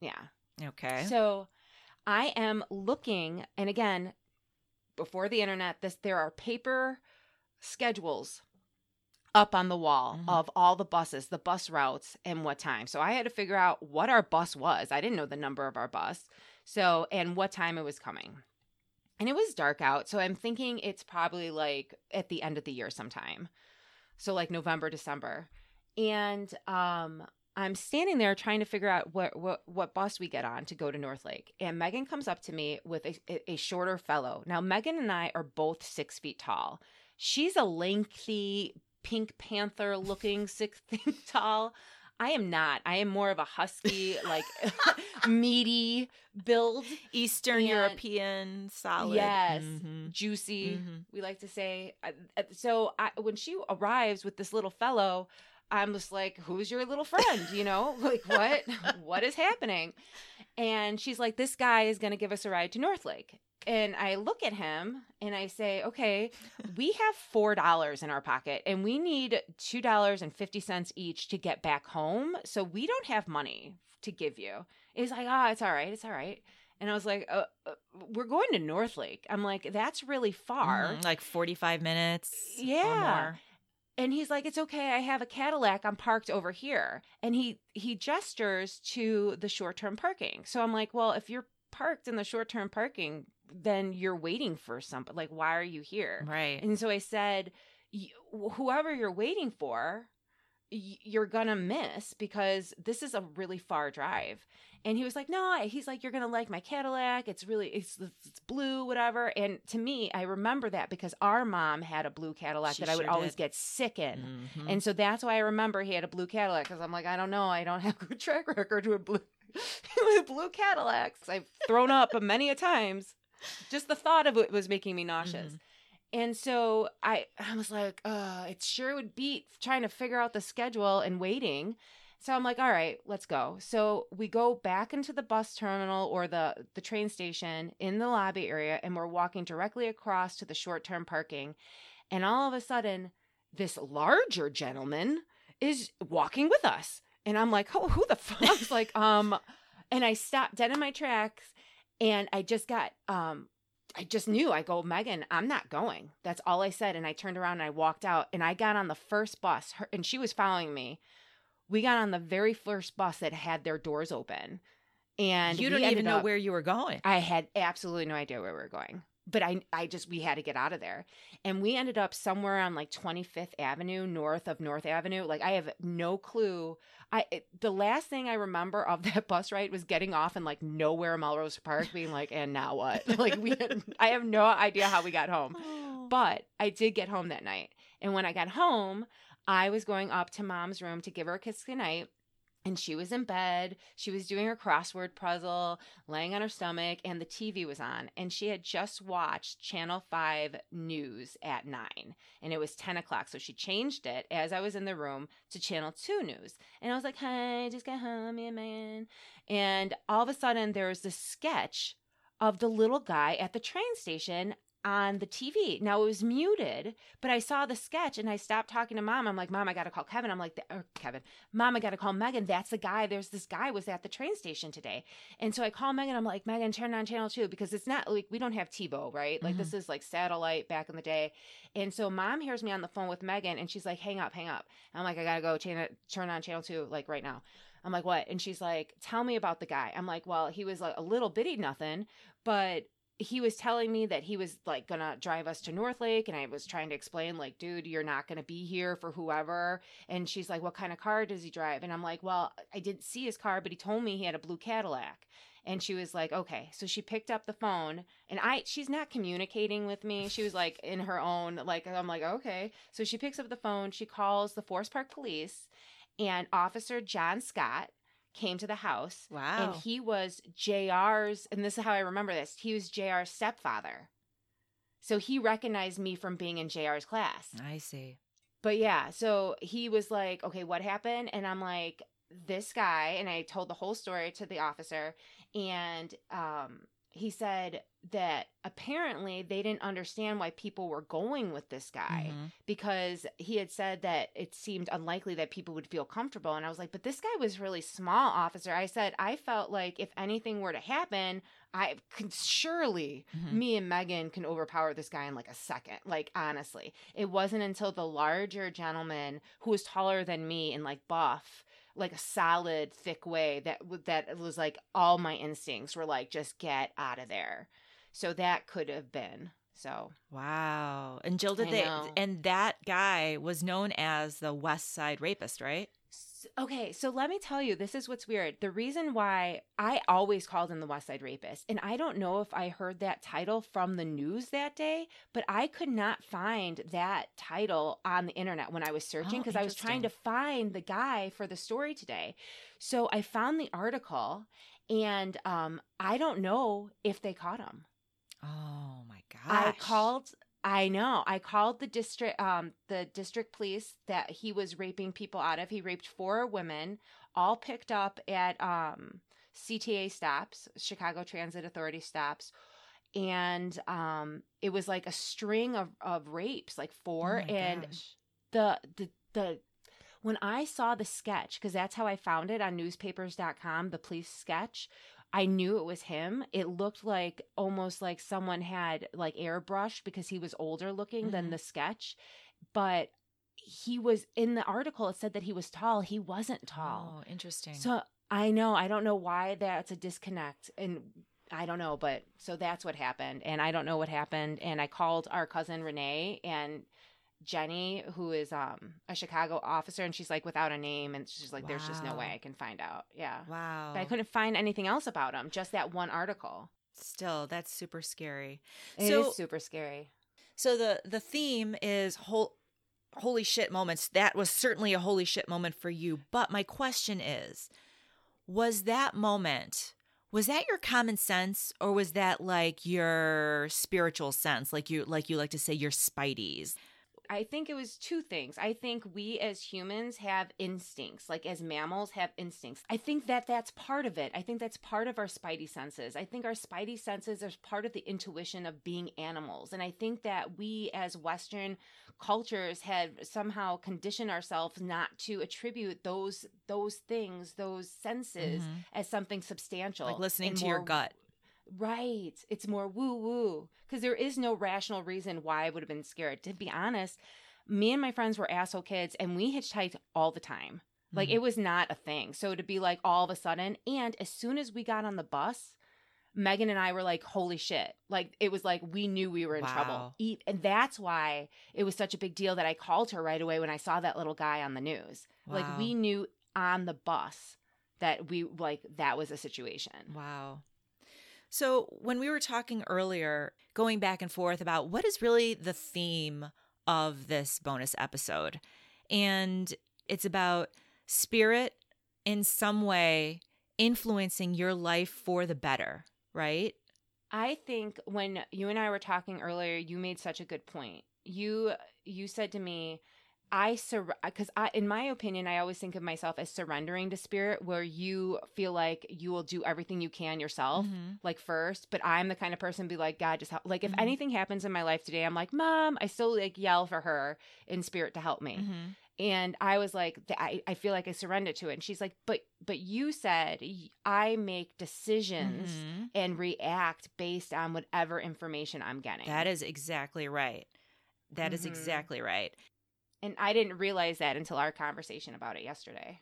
Yeah. Okay. So, I am looking and again, before the internet, this there are paper schedules up on the wall Mhm. of all the buses, the bus routes, and what time. So I had to figure out what our bus was. I didn't know the number of our bus. So, and what time it was coming. And it was dark out. So I'm thinking it's probably like at the end of the year sometime. So like November, December. And um I'm standing there trying to figure out what what what bus we get on to go to Northlake. And Megan comes up to me with a, a, shorter fellow. Now Megan and I are both six feet tall. She's a lengthy Pink Panther looking six feet tall. I am not. I am more of a husky, like meaty build, Eastern And- European solid. Yes. Mhm. juicy. Mhm. We like to say. So I, when she arrives with this little fellow, I'm just like, "Who's your little friend?" You know, like what? what is happening? And she's like, "This guy is going to give us a ride to Northlake." And I look at him and I say, "Okay, we have four dollars in our pocket, and we need two dollars and fifty cents each to get back home. So we don't have money to give you." He's like, "Ah, it's all right, it's all right." And I was like, uh, uh, "We're going to Northlake." I'm like, "That's really far." Mhm. Like 45 minutes. or Yeah. And he's like it's okay i have a cadillac i'm parked over here. And he he gestures to the short-term parking. So i'm like well if you're parked in the short-term parking then you're waiting for something like why are you here? Right. and so i said whoever you're waiting for you're gonna miss because this is a really far drive. And he was like no he's like you're gonna like my cadillac. It's really it's, it's blue whatever. And to me i remember that because our mom had a blue cadillac She that i would sure always did. get sick in. Mhm. and so that's why i remember he had a blue cadillac because i'm like i don't know. I don't have a good track record with blue with blue cadillacs. I've thrown up many a times. Just the thought of it was making me nauseous. Mhm. And so I, I was like, uh, it sure would beat trying to figure out the schedule and waiting. So I'm like, all right, let's go. So we go back into the bus terminal or the the train station in the lobby area, and we're walking directly across to the short term parking. And all of a sudden, this larger gentleman is walking with us. And I'm like, oh, who the fuck? I was like, um, and I stopped dead in my tracks and I just got, um, I just knew. I go, Megan, I'm not going. That's all I said. And I turned around and I walked out and I got on the first bus her, and she was following me. We got on the very first bus that had their doors open. And you don't even know up- where you were going. I had absolutely no idea where we were going. But I I just we had to get out of there. And we ended up somewhere on like 25th Avenue north of North Avenue. Like I have no clue. I it, the last thing I remember of that bus ride was getting off in like nowhere Melrose Park being like and now what? like we had, I have no idea how we got home. Oh. But I did get home that night. And when I got home, I was going up to mom's room to give her a kiss goodnight. And she was in bed. She was doing her crossword puzzle, laying on her stomach, and the TV was on. And she had just watched Channel 5 News at 9. And it was 10 o'clock. So she changed it as I was in the room to Channel 2 News. And I was like, hi, just got home, yeah, man. And all of a sudden, there was this sketch of the little guy at the train station on the TV. Now it was muted, but I saw the sketch and I stopped talking to mom. I'm like, Mom, I got to call Kevin. I'm like, or Kevin, Mom, I got to call Megan. That's the guy. There's this guy was at the train station today. And so I call Megan. I'm like, Megan, turn on channel two because it's not like we don't have TiVo, right? Like this mm-hmm. is like satellite back in the day. And so mom hears me on the phone with Megan and she's like, hang up, hang up. I'm like, I got to go channel, turn on channel two, like right now. I'm like, what? And she's like, tell me about the guy. I'm like, well, he was like a little bitty nothing, but he was telling me that he was like gonna drive us to Northlake, and I was trying to explain, like, dude, you're not gonna be here for whoever. And she's like, what kind of car does he drive? And I'm like, well, I didn't see his car, but he told me he had a blue Cadillac. And she was like, okay. So she picked up the phone, and I, she's not communicating with me. She was like in her own, like, I'm like, okay. So she picks up the phone, she calls the Forest Park Police, and Officer John Scott came to the house Wow. and he was JR's, and this is how I remember this. He was JR's stepfather. So he recognized me from being in JR's class. I see. But yeah, so he was like, okay, what happened? And I'm like, this guy, and I told the whole story to the officer, and um, he said that apparently they didn't understand why people were going with this guy Mhm. because he had said that it seemed unlikely that people would feel comfortable. And I was like, but this guy was really small, officer. I said, I felt like if anything were to happen, I could surely Mhm. me and Megan can overpower this guy in like a second. Like, honestly, it wasn't until the larger gentleman who was taller than me and like buff, like a solid, thick way that that was like all my instincts were like, just get out of there. So that could have been. So Wow. And Jill, did I they? know. And that guy was known as the West Side Rapist, right? Okay, so let me tell you, this is what's weird. The reason why I always called him the West Side Rapist, and I don't know if I heard that title from the news that day, but I could not find that title on the internet when I was searching Oh, because I was trying to find the guy for the story today. So I found the article, and um, I don't know if they caught him. Oh my gosh. I called I know. I called the district um the district police that he was raping people out of. He raped four women, all picked up at um CTA stops, Chicago Transit Authority stops. And um it was like a string of, of rapes, like Oh four. my and gosh. the the the when I saw the sketch, because that's how I found it on newspapers.com, the police sketch, I knew it was him. It looked like almost like someone had like airbrushed because he was older looking than Mhm. the sketch. But he was in the article, it said that he was tall. He wasn't tall. Oh, interesting. So I know, I don't know why that's a disconnect. And I don't know, but so that's what happened. And I don't know what happened. And I called our cousin Renee and Jenny, who is um a Chicago officer, and she's like without a name, and she's like, There's just no way I can find out. Yeah. wow. But I couldn't find anything else about him, just that one article. Still, that's super scary. It is So- super scary. So the the theme is whole holy shit moments. That was certainly a holy shit moment for you. But my question is, was that moment was that your common sense or was that like your spiritual sense like you like you like to say your spideys I think it was two things. I think we as humans have instincts, like as mammals have instincts. I think that that's part of it. I think that's part of our spidey senses. I think our spidey senses are part of the intuition of being animals. And I think that we as Western cultures have somehow conditioned ourselves not to attribute those those things, those senses Mhm. as something substantial. Like listening to your gut. Right. It's more woo woo because there is no rational reason why I would have been scared. To be honest, me and my friends were asshole kids and we hitchhiked all the time. Like Mhm. it was not a thing. So to be like all of a sudden, and as soon as we got on the bus, Megan and I were like, holy shit. Like it was like we knew we were in Wow. trouble. And that's why it was such a big deal that I called her right away when I saw that little guy on the news. Like we knew on the bus that we like that was a situation. Wow. So, when we were talking earlier, going back and forth about what is really the theme of this bonus episode, and it's about spirit in some way influencing your life for the better, right? I think when you and I were talking earlier, you made such a good point. You you said to me, I sur because I, in my opinion, I always think of myself as surrendering to spirit, where you feel like you will do everything you can yourself, Mhm. like first. But I'm the kind of person be like, God, just help. Like if Mhm. anything happens in my life today, I'm like, Mom, I still like yell for her in spirit to help me. Mhm. And I was like, I, I feel like I surrendered to it. And she's like, but but you said I make decisions Mhm. and react based on whatever information I'm getting. That is exactly right. That is Mhm. exactly right. And I didn't realize that until our conversation about it yesterday.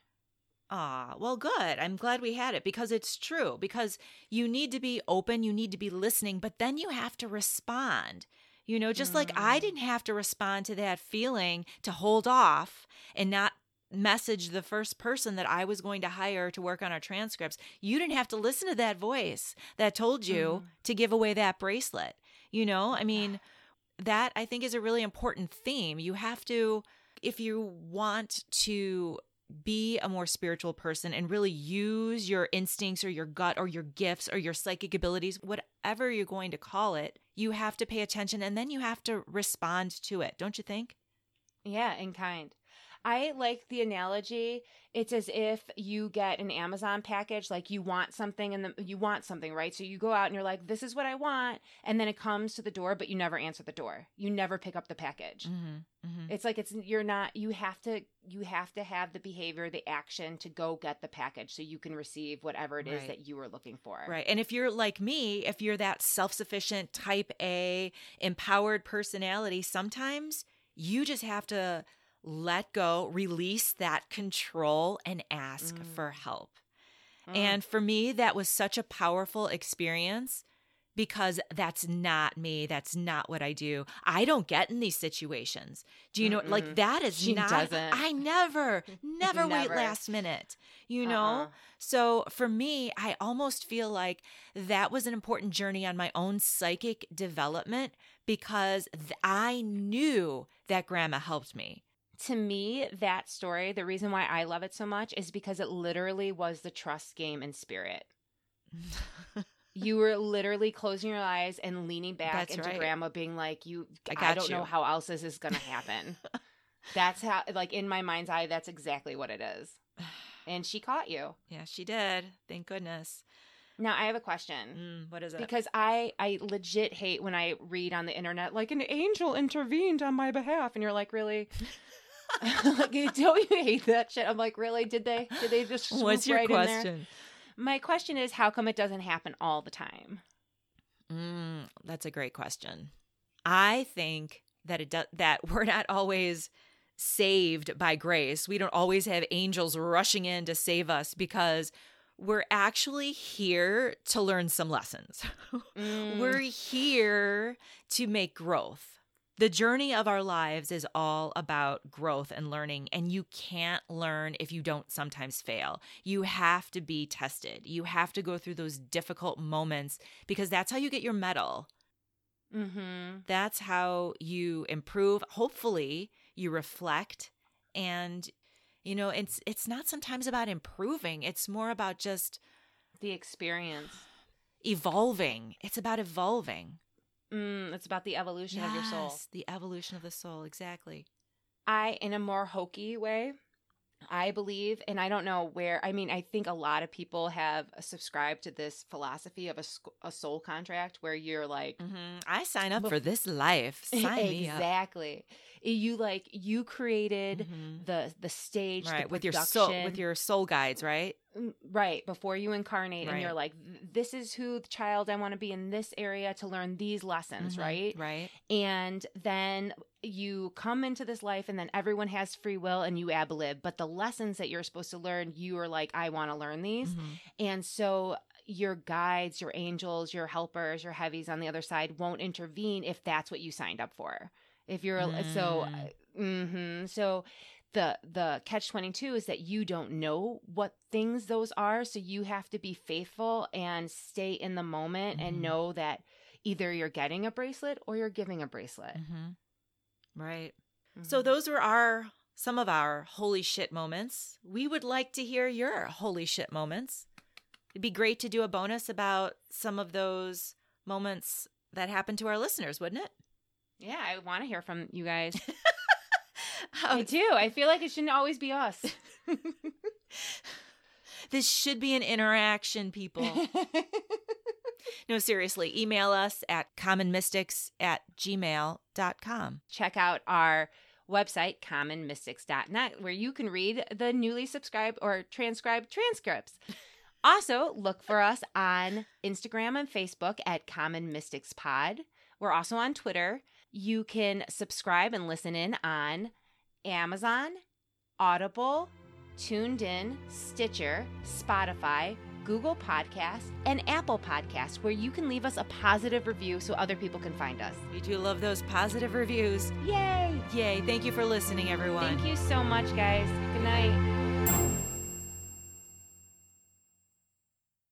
Ah, well, good. I'm glad we had it because it's true. Because you need to be open, you need to be listening, but then you have to respond. You know, just like I Mm. didn't have to respond to that feeling to hold off and not message the first person that I was going to hire to work on our transcripts. You didn't have to listen to that voice that told you Mm. to give away that bracelet. You know, I mean, that I think is a really important theme. You have to, if you want to be a more spiritual person and really use your instincts or your gut or your gifts or your psychic abilities, whatever you're going to call it, you have to pay attention and then you have to respond to it, don't you think? Yeah, in kind. I like the analogy. It's as if you get an Amazon package, like you want something and the, you want something, right? So you go out and you're like, this is what I want. And then it comes to the door, but you never answer the door. You never pick up the package. Mm-hmm. Mm-hmm. It's like it's you're not you have to you have to have the behavior, the action to go get the package so you can receive whatever it is Right. that you were looking for. Right. And if you're like me, if you're that self sufficient type A, empowered personality, sometimes you just have to let go, release that control, and ask Mm. for help. Mm. And for me, that was such a powerful experience because that's not me. That's not what I do. I don't get in these situations. Do you know? Like, Mm-mm. that is She not. doesn't. I never, never, wait Never. last minute, you know? Uh-uh. So for me, I almost feel like that was an important journey on my own psychic development because I knew that grandma helped me. To me, that story, the reason why I love it so much is because it literally was the trust game in spirit. You were literally closing your eyes and leaning back That's into right. grandma being like, You I I, don't know how else this is gonna happen. that's how like in my mind's eye, that's exactly what it is. And she caught you. yeah, she did. Thank goodness. Now I have a question. Mm, what is it? Because I I legit hate when I read on the internet like an angel intervened on my behalf and you're like really like don't you hate that shit? I'm like really did they did they just What's your right question? My question is how come it doesn't happen all the time? Mm, that's a great question. I think that it does that we're not always saved by grace. We don't always have angels rushing in to save us because we're actually here to learn some lessons. Mm. We're here to make growth. The journey of our lives is all about growth and learning, and you can't learn if you don't sometimes fail. You have to be tested. You have to go through those difficult moments because that's how you get your medal. Mhm. That's how you improve. Hopefully, you reflect and you know, it's it's not sometimes about improving. It's more about just The experience. evolving. It's about evolving. Mm, it's about the evolution of your soul. The evolution of the soul, exactly. I, in a more hokey way, I believe, and I don't know where. I mean, I think a lot of people have subscribed to this philosophy of a, a soul contract where you're like, hmm I sign up Bef- for this life. Sign me up. exactly. You like you created Mhm. the the stage, the with your soul, with your soul guides, right? Mm, right before you incarnate, and you're like, this is who the child I want to be in this area to learn these lessons, Mhm, right? Right. and then you come into this life and then everyone has free will and you ab lib but the lessons that you're supposed to learn you are like i want to learn these Mhm. and so your guides your angels your helpers your heavies on the other side won't intervene if that's what you signed up for if you're so Mm. hmm so the the catch 22 is that you don't know what things those are so you have to be faithful and stay in the moment Mhm. and know that either you're getting a bracelet or you're giving a bracelet Mhm. Right. Mm-hmm. So those were our some of our holy shit moments. We would like to hear your holy shit moments. It'd be great to do a bonus about some of those moments that happened to our listeners, wouldn't it? Yeah, I want to hear from you guys. I do. I feel like it shouldn't always be us. this should be an interaction, people. no, seriously, email us at commonmystics at gmail.com. Check out our website, commonmystics.net, where you can read the newly subscribed or transcribed transcripts. Also, look for us on Instagram and Facebook at Common Mystics Pod. We're also on Twitter. You can subscribe and listen in on Amazon, Audible, TuneIn, Stitcher, Spotify, Google Podcasts, and Apple Podcasts, where you can leave us a positive review so other people can find us. We do love those positive reviews. Yay! Yay. Thank you for listening, everyone. Thank you so much, guys. Good night.